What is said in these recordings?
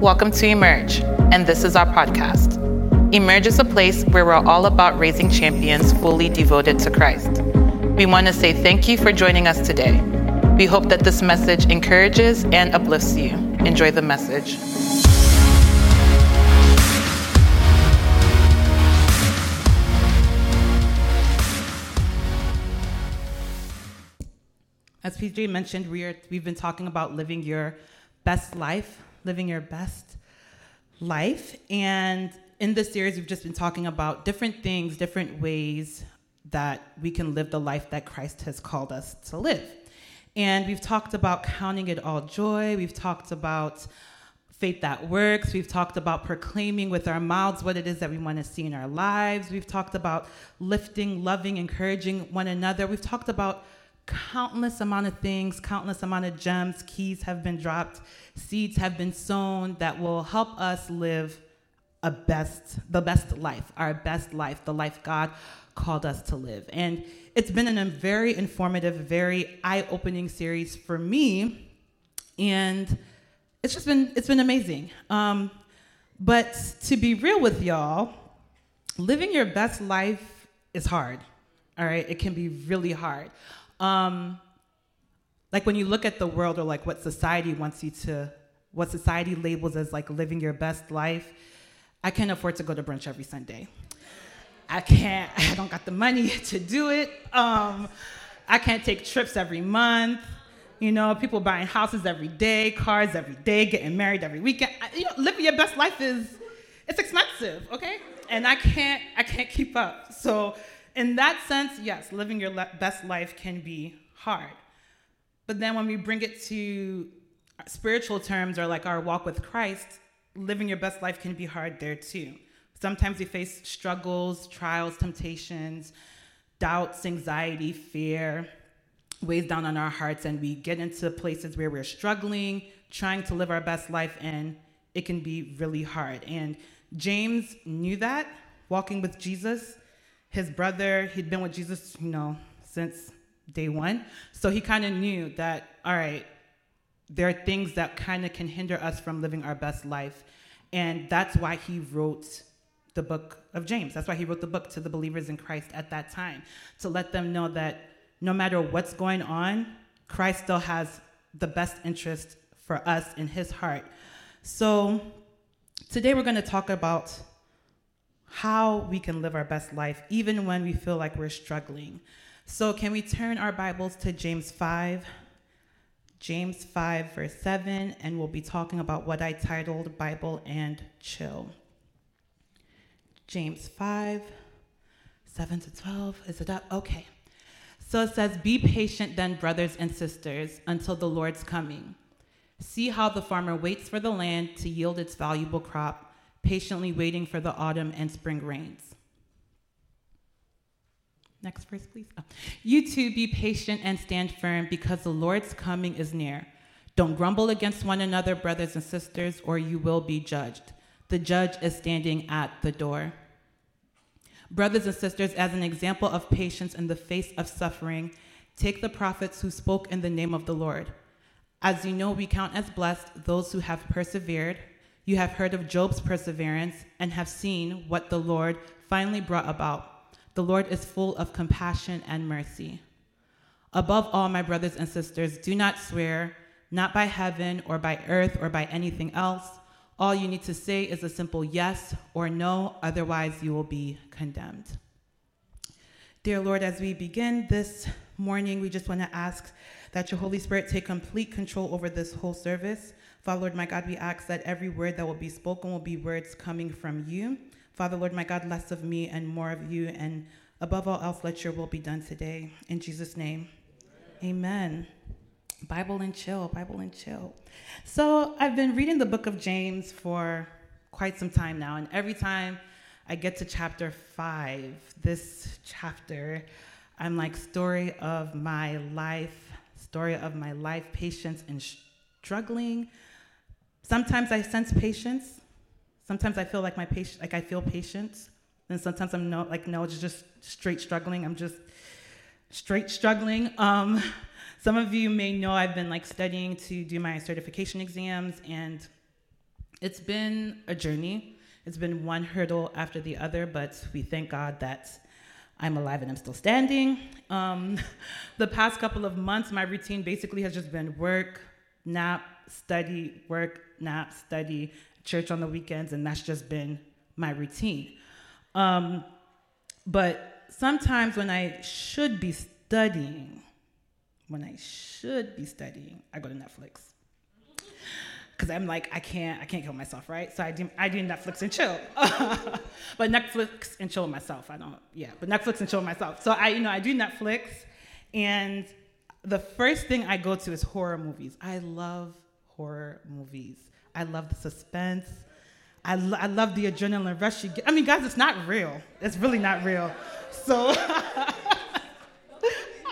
Welcome to Emerge, and this is our podcast. Emerge is a place where we're all about raising champions fully devoted to Christ. We want to say thank you for joining us today. We hope that this message encourages and uplifts you. Enjoy the message. As PJ mentioned, we are, we've been talking about living your best life, living your best life. And in this series, we've just been talking about different things, different ways that we can live the life that Christ has called us to live. And we've talked about counting it all joy. We've talked about faith that works. We've talked about proclaiming with our mouths what it is that we want to see in our lives. We've talked about lifting, loving, encouraging one another. We've talked about countless amount of things, countless amount of gems, keys have been dropped, seeds have been sown that will help us live a best, the best life, our best life, the life God called us to live. And it's been a very informative, very eye-opening series for me, and it's just been it's been amazing. Um, but to be real with y'all, living your best life is hard. All right, it can be really hard. Um, like when you look at the world or like what society wants you to, what society labels as like living your best life, I can't afford to go to brunch every Sunday. I can't, I don't got the money to do it. Um, I can't take trips every month. You know, people buying houses every day, cars every day, getting married every weekend. I, you know, living your best life is, it's expensive, okay? And I can't, I can't keep up. So in that sense, yes, living your le- best life can be hard. But then when we bring it to spiritual terms or like our walk with Christ, living your best life can be hard there too. Sometimes we face struggles, trials, temptations, doubts, anxiety, fear weighs down on our hearts, and we get into places where we're struggling, trying to live our best life, and it can be really hard. And James knew that walking with Jesus his brother, he'd been with Jesus, you know, since day one. So he kind of knew that, all right, there are things that kind of can hinder us from living our best life. And that's why he wrote the book of James. That's why he wrote the book to the believers in Christ at that time, to let them know that no matter what's going on, Christ still has the best interest for us in his heart. So today we're going to talk about how we can live our best life, even when we feel like we're struggling. So, can we turn our Bibles to James 5? James 5, verse 7, and we'll be talking about what I titled Bible and Chill. James 5, 7 to 12. Is it up? Okay. So it says, Be patient then, brothers and sisters, until the Lord's coming. See how the farmer waits for the land to yield its valuable crop patiently waiting for the autumn and spring rains. Next verse, please. Oh. You too be patient and stand firm because the Lord's coming is near. Don't grumble against one another, brothers and sisters, or you will be judged. The judge is standing at the door. Brothers and sisters, as an example of patience in the face of suffering, take the prophets who spoke in the name of the Lord. As you know, we count as blessed those who have persevered. You have heard of Job's perseverance and have seen what the Lord finally brought about. The Lord is full of compassion and mercy. Above all, my brothers and sisters, do not swear, not by heaven or by earth or by anything else. All you need to say is a simple yes or no, otherwise, you will be condemned. Dear Lord, as we begin this morning, we just want to ask that your Holy Spirit take complete control over this whole service. Father, Lord, my God, we ask that every word that will be spoken will be words coming from you. Father, Lord, my God, less of me and more of you. And above all else, let your will be done today. In Jesus' name, amen. amen. Bible and chill, Bible and chill. So I've been reading the book of James for quite some time now. And every time I get to chapter five, this chapter, I'm like, story of my life, story of my life, patience and struggling Sometimes I sense patience. Sometimes I feel like my patient, like I feel patience. And sometimes I'm no, like, no, it's just straight struggling. I'm just straight struggling. Um, some of you may know I've been like studying to do my certification exams, and it's been a journey. It's been one hurdle after the other, but we thank God that I'm alive and I'm still standing. Um, the past couple of months, my routine basically has just been work, nap, study, work, nap, study, church on the weekends, and that's just been my routine. Um, but sometimes when I should be studying, when I should be studying, I go to Netflix. Cause I'm like, I can't, I can't kill myself, right? So I do, I do Netflix and chill. but Netflix and chill myself. I don't, yeah, but Netflix and chill myself. So I, you know, I do Netflix, and the first thing I go to is horror movies. I love horror movies. I love the suspense. I, lo- I love the adrenaline rush you get. I mean, guys, it's not real. It's really not real. So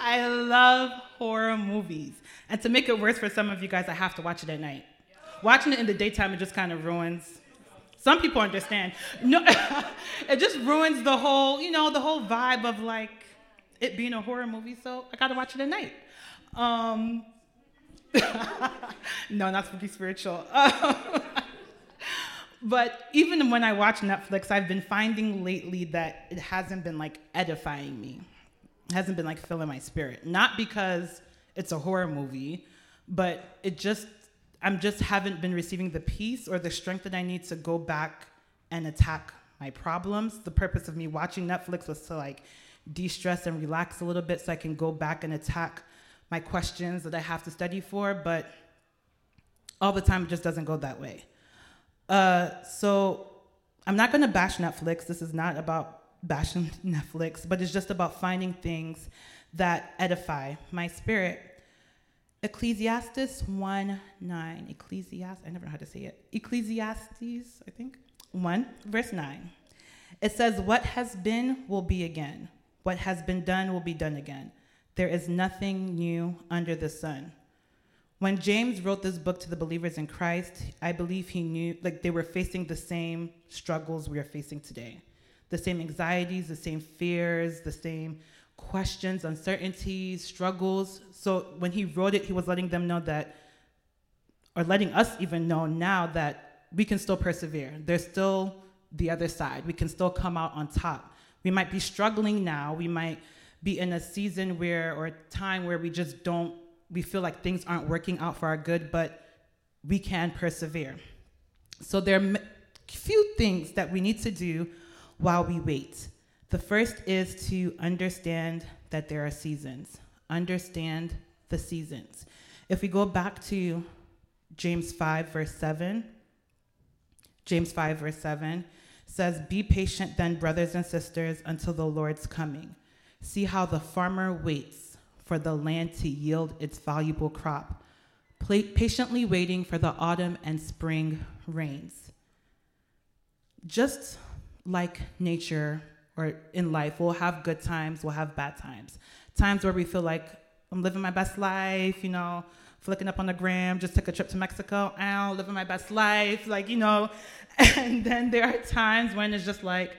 I love horror movies. And to make it worse for some of you guys, I have to watch it at night. Watching it in the daytime, it just kind of ruins. Some people understand. No, it just ruins the whole, you know, the whole vibe of like it being a horror movie. So I got to watch it at night. Um, no, not spooky spiritual. but even when I watch Netflix, I've been finding lately that it hasn't been like edifying me. It hasn't been like filling my spirit. Not because it's a horror movie, but it just I'm just haven't been receiving the peace or the strength that I need to go back and attack my problems. The purpose of me watching Netflix was to like de-stress and relax a little bit so I can go back and attack my questions that I have to study for, but all the time it just doesn't go that way. Uh, so I'm not going to bash Netflix. This is not about bashing Netflix, but it's just about finding things that edify my spirit. Ecclesiastes 1 9. Ecclesiastes, I never know how to say it. Ecclesiastes, I think, 1, verse 9. It says, What has been will be again. What has been done will be done again. There is nothing new under the sun. When James wrote this book to the believers in Christ, I believe he knew, like, they were facing the same struggles we are facing today the same anxieties, the same fears, the same questions, uncertainties, struggles. So when he wrote it, he was letting them know that, or letting us even know now that we can still persevere. There's still the other side. We can still come out on top. We might be struggling now. We might be in a season where, or a time where we just don't we feel like things aren't working out for our good, but we can persevere. So there are few things that we need to do while we wait. The first is to understand that there are seasons. Understand the seasons. If we go back to James 5, verse 7, James 5, verse 7 says, Be patient then, brothers and sisters, until the Lord's coming. See how the farmer waits for the land to yield its valuable crop, patiently waiting for the autumn and spring rains. Just like nature or in life, we'll have good times, we'll have bad times. Times where we feel like I'm living my best life, you know, flicking up on the gram, just took a trip to Mexico, ow, living my best life, like, you know. And then there are times when it's just like,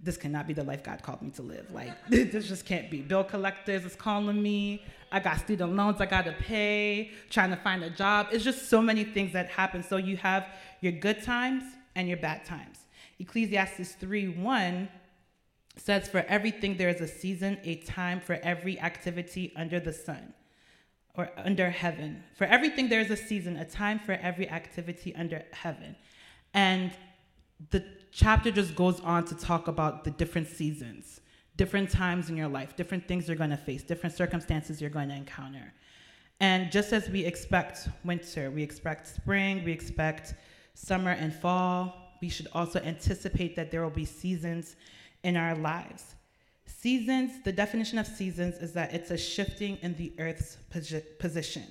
this cannot be the life God called me to live. Like, this just can't be. Bill collectors is calling me. I got student loans I got to pay, trying to find a job. It's just so many things that happen. So you have your good times and your bad times. Ecclesiastes 3 1 says, For everything there is a season, a time for every activity under the sun or under heaven. For everything there is a season, a time for every activity under heaven. And the chapter just goes on to talk about the different seasons, different times in your life, different things you're going to face, different circumstances you're going to encounter. And just as we expect winter, we expect spring, we expect summer and fall, we should also anticipate that there will be seasons in our lives. Seasons, the definition of seasons is that it's a shifting in the earth's position.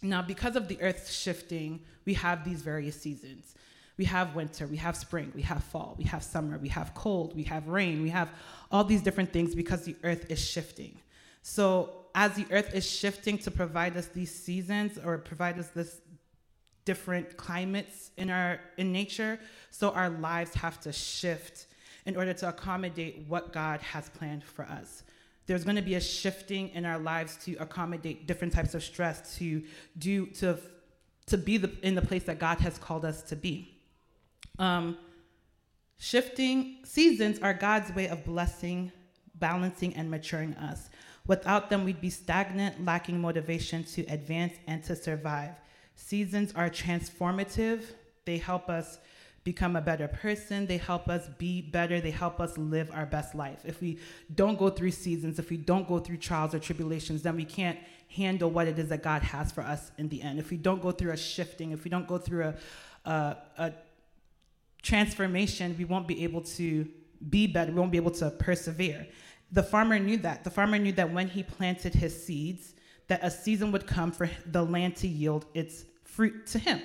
Now, because of the earth's shifting, we have these various seasons. We have winter, we have spring, we have fall, we have summer, we have cold, we have rain, we have all these different things because the earth is shifting. So, as the earth is shifting to provide us these seasons or provide us this different climates in our in nature, so our lives have to shift in order to accommodate what God has planned for us. There's going to be a shifting in our lives to accommodate different types of stress, to do to to be the, in the place that God has called us to be. Um, shifting seasons are God's way of blessing, balancing, and maturing us. Without them, we'd be stagnant, lacking motivation to advance and to survive. Seasons are transformative, they help us become a better person. They help us be better. They help us live our best life. If we don't go through seasons, if we don't go through trials or tribulations, then we can't handle what it is that God has for us in the end. If we don't go through a shifting, if we don't go through a, a, a transformation, we won't be able to be better. We won't be able to persevere. The farmer knew that. The farmer knew that when he planted his seeds, that a season would come for the land to yield its fruit to him.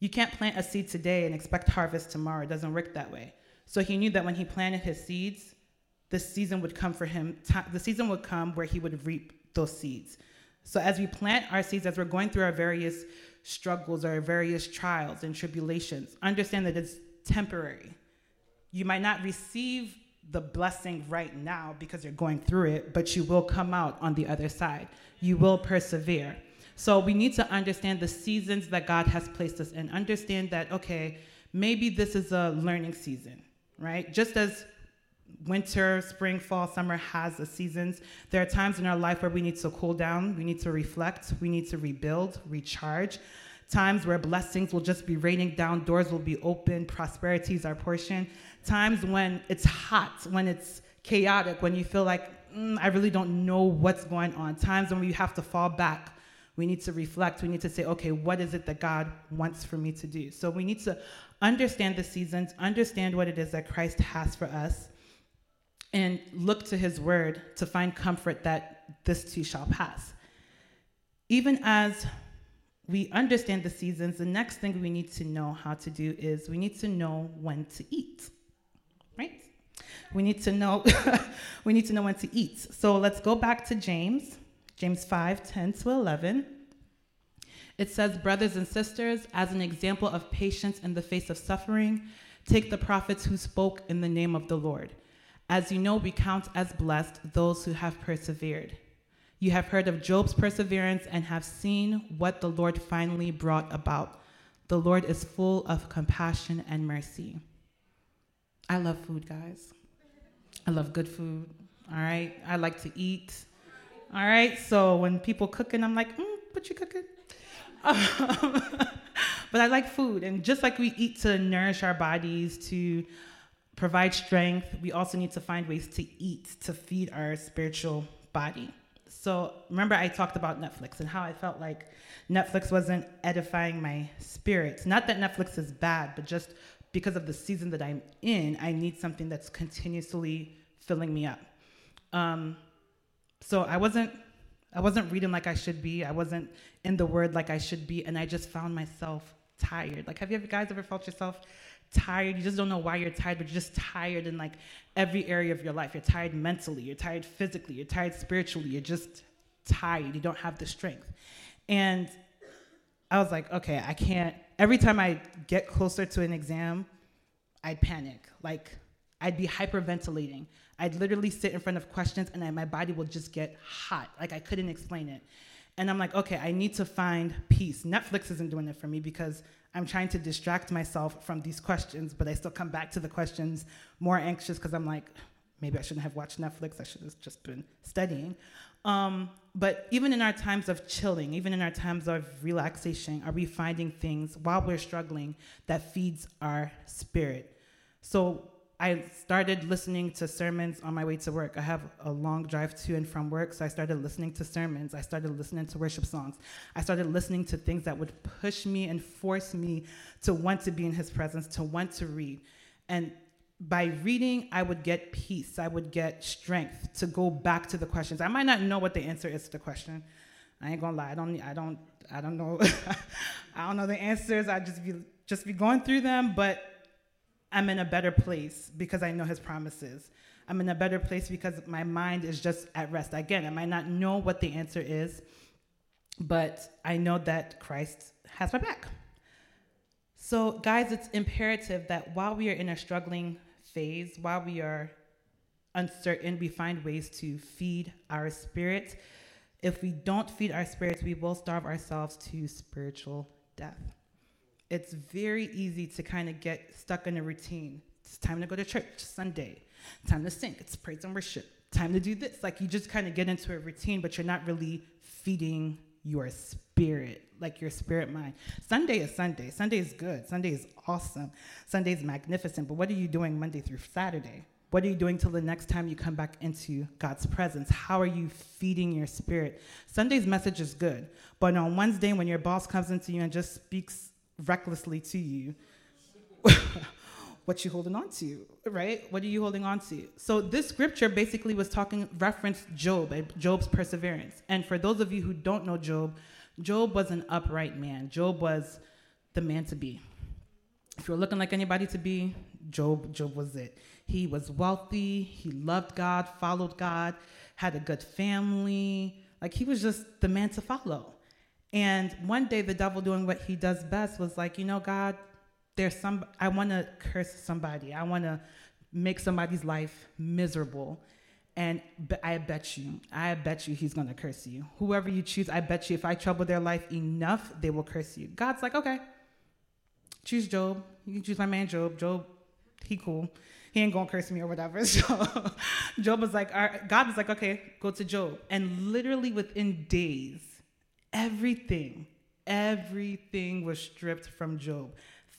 You can't plant a seed today and expect harvest tomorrow. It doesn't work that way. So he knew that when he planted his seeds, the season would come for him. The season would come where he would reap those seeds. So as we plant our seeds, as we're going through our various struggles, or various trials and tribulations, understand that it's temporary. You might not receive the blessing right now because you're going through it, but you will come out on the other side. You will persevere. So we need to understand the seasons that God has placed us in. Understand that, okay, maybe this is a learning season, right? Just as winter, spring, fall, summer has the seasons, there are times in our life where we need to cool down, we need to reflect, we need to rebuild, recharge. Times where blessings will just be raining down, doors will be open, prosperity is our portion. Times when it's hot, when it's chaotic, when you feel like, mm, I really don't know what's going on. Times when we have to fall back we need to reflect. We need to say, okay, what is it that God wants for me to do? So we need to understand the seasons, understand what it is that Christ has for us, and look to his word to find comfort that this too shall pass. Even as we understand the seasons, the next thing we need to know how to do is we need to know when to eat. Right? We need to know we need to know when to eat. So let's go back to James James 5 10 to 11. It says, Brothers and sisters, as an example of patience in the face of suffering, take the prophets who spoke in the name of the Lord. As you know, we count as blessed those who have persevered. You have heard of Job's perseverance and have seen what the Lord finally brought about. The Lord is full of compassion and mercy. I love food, guys. I love good food. All right. I like to eat. All right. So when people cooking, I'm like, mm, what you cooking? But I like food, and just like we eat to nourish our bodies, to provide strength, we also need to find ways to eat to feed our spiritual body. So remember, I talked about Netflix and how I felt like Netflix wasn't edifying my spirit. Not that Netflix is bad, but just because of the season that I'm in, I need something that's continuously filling me up. Um, so I wasn't I wasn't reading like I should be. I wasn't in the word like I should be, and I just found myself tired. Like, have you guys ever felt yourself tired? You just don't know why you're tired, but you're just tired in like every area of your life. You're tired mentally, you're tired physically, you're tired spiritually, you're just tired. You don't have the strength. And I was like, okay, I can't. Every time I get closer to an exam, I'd panic. Like, I'd be hyperventilating. I'd literally sit in front of questions and I, my body would just get hot. Like I couldn't explain it. And I'm like, okay, I need to find peace. Netflix isn't doing it for me because I'm trying to distract myself from these questions, but I still come back to the questions more anxious because I'm like, maybe I shouldn't have watched Netflix. I should have just been studying. Um, but even in our times of chilling, even in our times of relaxation, are we finding things while we're struggling that feeds our spirit? So I started listening to sermons on my way to work. I have a long drive to and from work, so I started listening to sermons. I started listening to worship songs. I started listening to things that would push me and force me to want to be in His presence, to want to read. And by reading, I would get peace. I would get strength to go back to the questions. I might not know what the answer is to the question. I ain't gonna lie. I don't. I don't. I don't know. I don't know the answers. I just be just be going through them, but I'm in a better place because I know his promises. I'm in a better place because my mind is just at rest. Again, I might not know what the answer is, but I know that Christ has my back. So, guys, it's imperative that while we are in a struggling phase, while we are uncertain, we find ways to feed our spirit. If we don't feed our spirits, we will starve ourselves to spiritual death. It's very easy to kind of get stuck in a routine. It's time to go to church Sunday, time to sing, it's praise and worship, time to do this. Like you just kind of get into a routine, but you're not really feeding your spirit, like your spirit mind. Sunday is Sunday. Sunday is good. Sunday is awesome. Sunday is magnificent. But what are you doing Monday through Saturday? What are you doing till the next time you come back into God's presence? How are you feeding your spirit? Sunday's message is good, but on Wednesday, when your boss comes into you and just speaks recklessly to you, what you holding on to, right? What are you holding on to? So this scripture basically was talking reference Job and Job's perseverance. And for those of you who don't know Job, Job was an upright man. Job was the man to be. If you're looking like anybody to be, Job, Job was it. He was wealthy, he loved God, followed God, had a good family. Like he was just the man to follow. And one day the devil doing what he does best was like, you know, God, there's some I want to curse somebody. I want to make somebody's life miserable. And I bet you, I bet you he's going to curse you. Whoever you choose, I bet you if I trouble their life enough, they will curse you. God's like, okay, choose Job. You can choose my man Job. Job, he cool. He ain't going to curse me or whatever. So Job was like, God was like, okay, go to Job. And literally within days, everything, everything was stripped from Job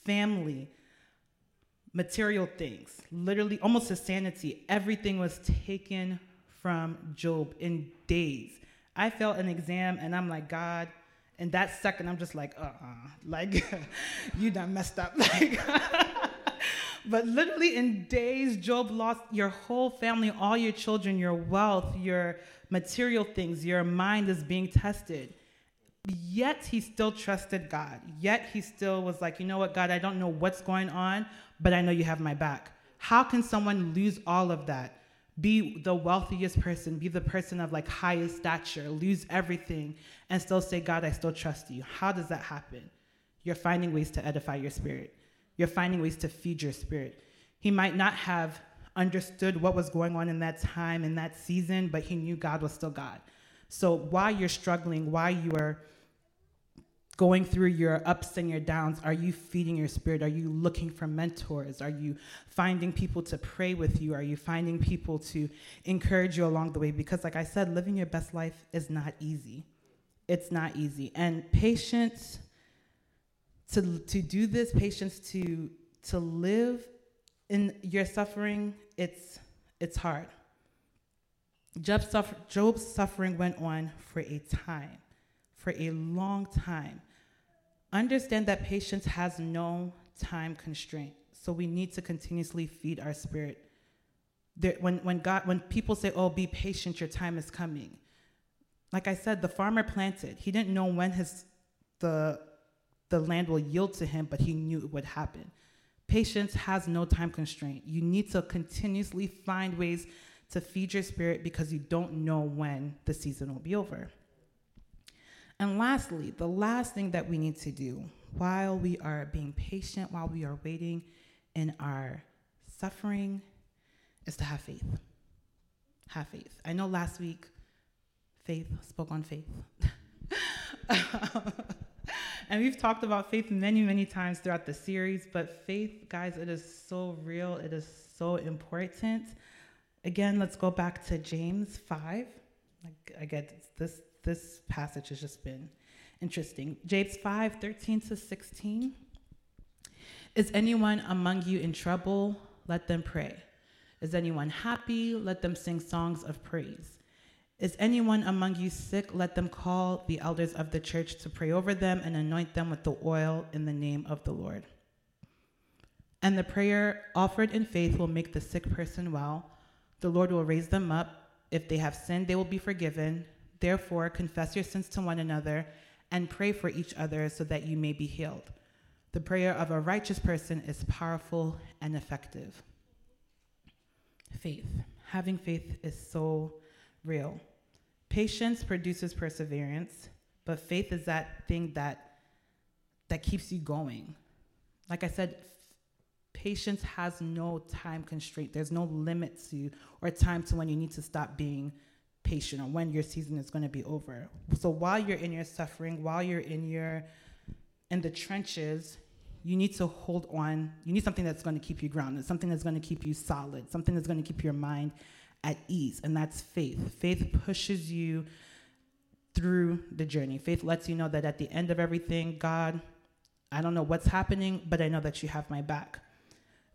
family, material things, literally almost his sanity. Everything was taken from Job in days. I felt an exam and I'm like, God, in that second, I'm just like, uh uh-uh. uh like, you done messed up. Like, but literally in days, Job lost your whole family, all your children, your wealth, your material things, your mind is being tested. Yet he still trusted God. Yet he still was like, you know what, God, I don't know what's going on, but I know you have my back. How can someone lose all of that? Be the wealthiest person, be the person of like highest stature, lose everything, and still say, God, I still trust you. How does that happen? You're finding ways to edify your spirit. You're finding ways to feed your spirit. He might not have understood what was going on in that time, in that season, but he knew God was still God. So while you're struggling, while you are going through your ups and your downs? Are you feeding your spirit? Are you looking for mentors? Are you finding people to pray with you? Are you finding people to encourage you along the way? Because, like I said, living your best life is not easy. It's not easy. And patience to, to do this, patience to, to live in your suffering, it's, it's hard. Job's, suffer- Job's suffering went on for a time for a long time. Understand that patience has no time constraint. So we need to continuously feed our spirit. There, when, when, God, when people say, oh, be patient, your time is coming. Like I said, the farmer planted. He didn't know when his, the, the land will yield to him, but he knew it would happen. Patience has no time constraint. You need to continuously find ways to feed your spirit because you don't know when the season will be over. And lastly, the last thing that we need to do while we are being patient, while we are waiting in our suffering, is to have faith. Have faith. I know last week, faith spoke on faith. and we've talked about faith many, many times throughout the series, but faith, guys, it is so real, it is so important. Again, let's go back to James 5. I get this this passage has just been interesting. James 5 13 to 16. Is anyone among you in trouble? Let them pray. Is anyone happy? Let them sing songs of praise. Is anyone among you sick? Let them call the elders of the church to pray over them and anoint them with the oil in the name of the Lord. And the prayer offered in faith will make the sick person well. The Lord will raise them up. If they have sinned, they will be forgiven. Therefore, confess your sins to one another and pray for each other so that you may be healed. The prayer of a righteous person is powerful and effective. Faith. Having faith is so real. Patience produces perseverance, but faith is that thing that that keeps you going. Like I said, patience has no time constraint. There's no limit to or time to when you need to stop being patient on when your season is going to be over. So while you're in your suffering, while you're in your in the trenches, you need to hold on. You need something that's going to keep you grounded, something that's going to keep you solid, something that's going to keep your mind at ease, and that's faith. Faith pushes you through the journey. Faith lets you know that at the end of everything, God, I don't know what's happening, but I know that you have my back.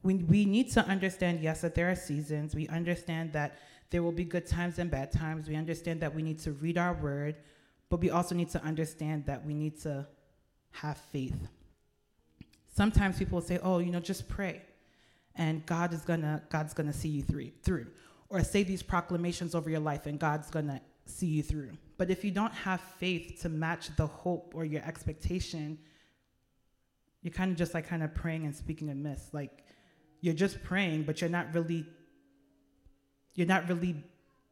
We, we need to understand, yes, that there are seasons. We understand that there will be good times and bad times. We understand that we need to read our word, but we also need to understand that we need to have faith. Sometimes people will say, "Oh, you know, just pray, and God is gonna God's gonna see you through." Through, or say these proclamations over your life, and God's gonna see you through. But if you don't have faith to match the hope or your expectation, you're kind of just like kind of praying and speaking amiss. Like you're just praying, but you're not really you're not really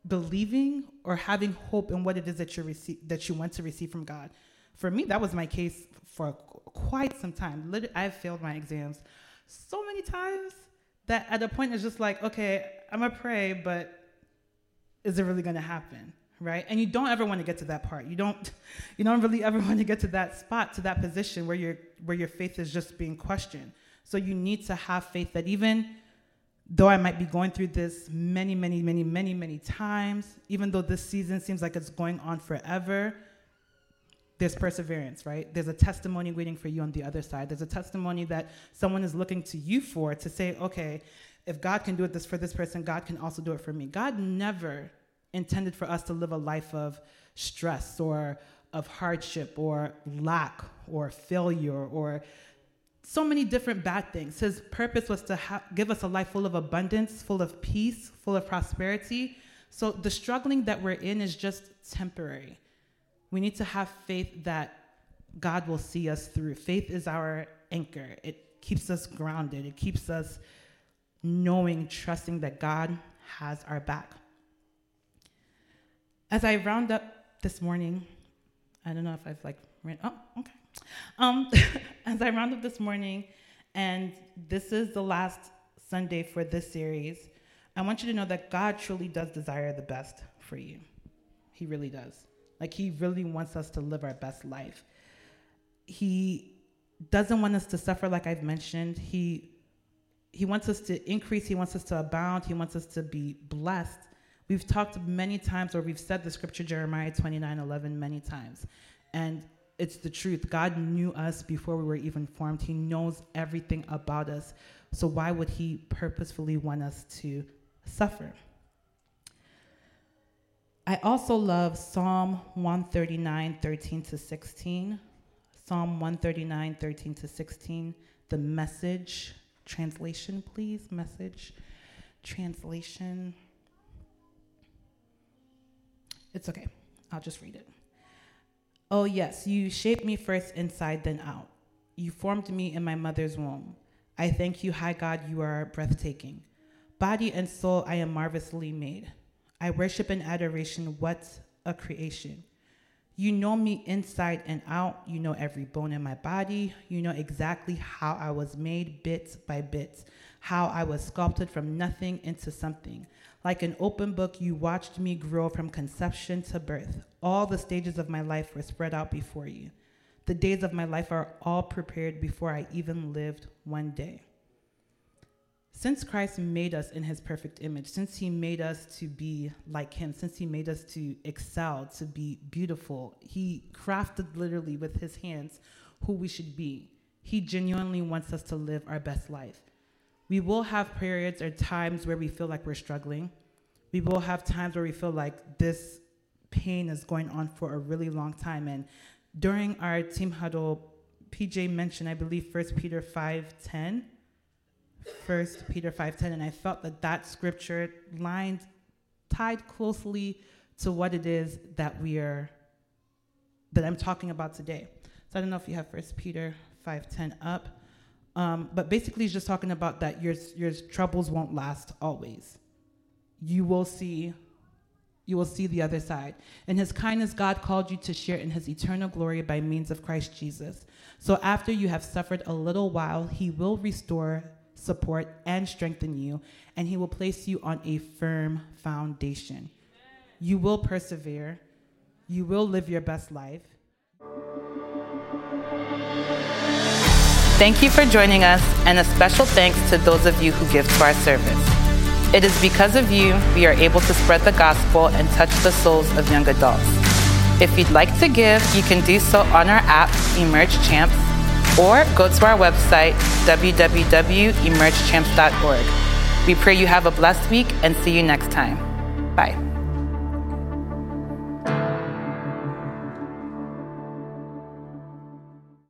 believing or having hope in what it is that you receive that you want to receive from God. For me, that was my case for quite some time. I've failed my exams so many times that at a point it's just like, okay, I'm gonna pray, but is it really gonna happen? Right? And you don't ever want to get to that part. You don't you don't really ever want to get to that spot, to that position where your where your faith is just being questioned. So you need to have faith that even though I might be going through this many, many, many, many, many times, even though this season seems like it's going on forever, there's perseverance, right? There's a testimony waiting for you on the other side. There's a testimony that someone is looking to you for to say, okay, if God can do it this for this person, God can also do it for me. God never intended for us to live a life of stress or of hardship or lack or failure or so many different bad things. His purpose was to ha- give us a life full of abundance, full of peace, full of prosperity. So the struggling that we're in is just temporary. We need to have faith that God will see us through. Faith is our anchor, it keeps us grounded, it keeps us knowing, trusting that God has our back. As I round up this morning, I don't know if I've like ran, oh, okay. Um, as I round up this morning, and this is the last Sunday for this series, I want you to know that God truly does desire the best for you. He really does. Like, He really wants us to live our best life. He doesn't want us to suffer, like I've mentioned. He he wants us to increase, he wants us to abound, he wants us to be blessed. We've talked many times, or we've said the scripture Jeremiah 29 11 many times. And it's the truth. God knew us before we were even formed. He knows everything about us. So why would he purposefully want us to suffer? I also love Psalm 139, 13 to 16. Psalm 139, 13 to 16. The message translation, please. Message translation. It's okay. I'll just read it. Oh, yes, you shaped me first inside, then out. You formed me in my mother's womb. I thank you, high God, you are breathtaking. Body and soul, I am marvelously made. I worship in adoration. What a creation. You know me inside and out. You know every bone in my body. You know exactly how I was made bit by bit, how I was sculpted from nothing into something. Like an open book, you watched me grow from conception to birth. All the stages of my life were spread out before you. The days of my life are all prepared before I even lived one day. Since Christ made us in his perfect image, since he made us to be like him, since he made us to excel, to be beautiful, he crafted literally with his hands who we should be. He genuinely wants us to live our best life. We will have periods or times where we feel like we're struggling. We will have times where we feel like this pain is going on for a really long time. And during our team huddle, PJ mentioned, I believe, 1 Peter 5.10. 1 Peter 5.10. And I felt that that scripture lined, tied closely to what it is that we are, that I'm talking about today. So I don't know if you have 1 Peter 5.10 up. Um, but basically, he's just talking about that your, your troubles won't last always. You will see you will see the other side. In his kindness, God called you to share in his eternal glory by means of Christ Jesus. So after you have suffered a little while, he will restore, support, and strengthen you, and he will place you on a firm foundation. You will persevere, you will live your best life. Thank you for joining us, and a special thanks to those of you who give to our service. It is because of you we are able to spread the gospel and touch the souls of young adults. If you'd like to give, you can do so on our app, Emerge Champs, or go to our website, www.emergechamps.org. We pray you have a blessed week and see you next time. Bye.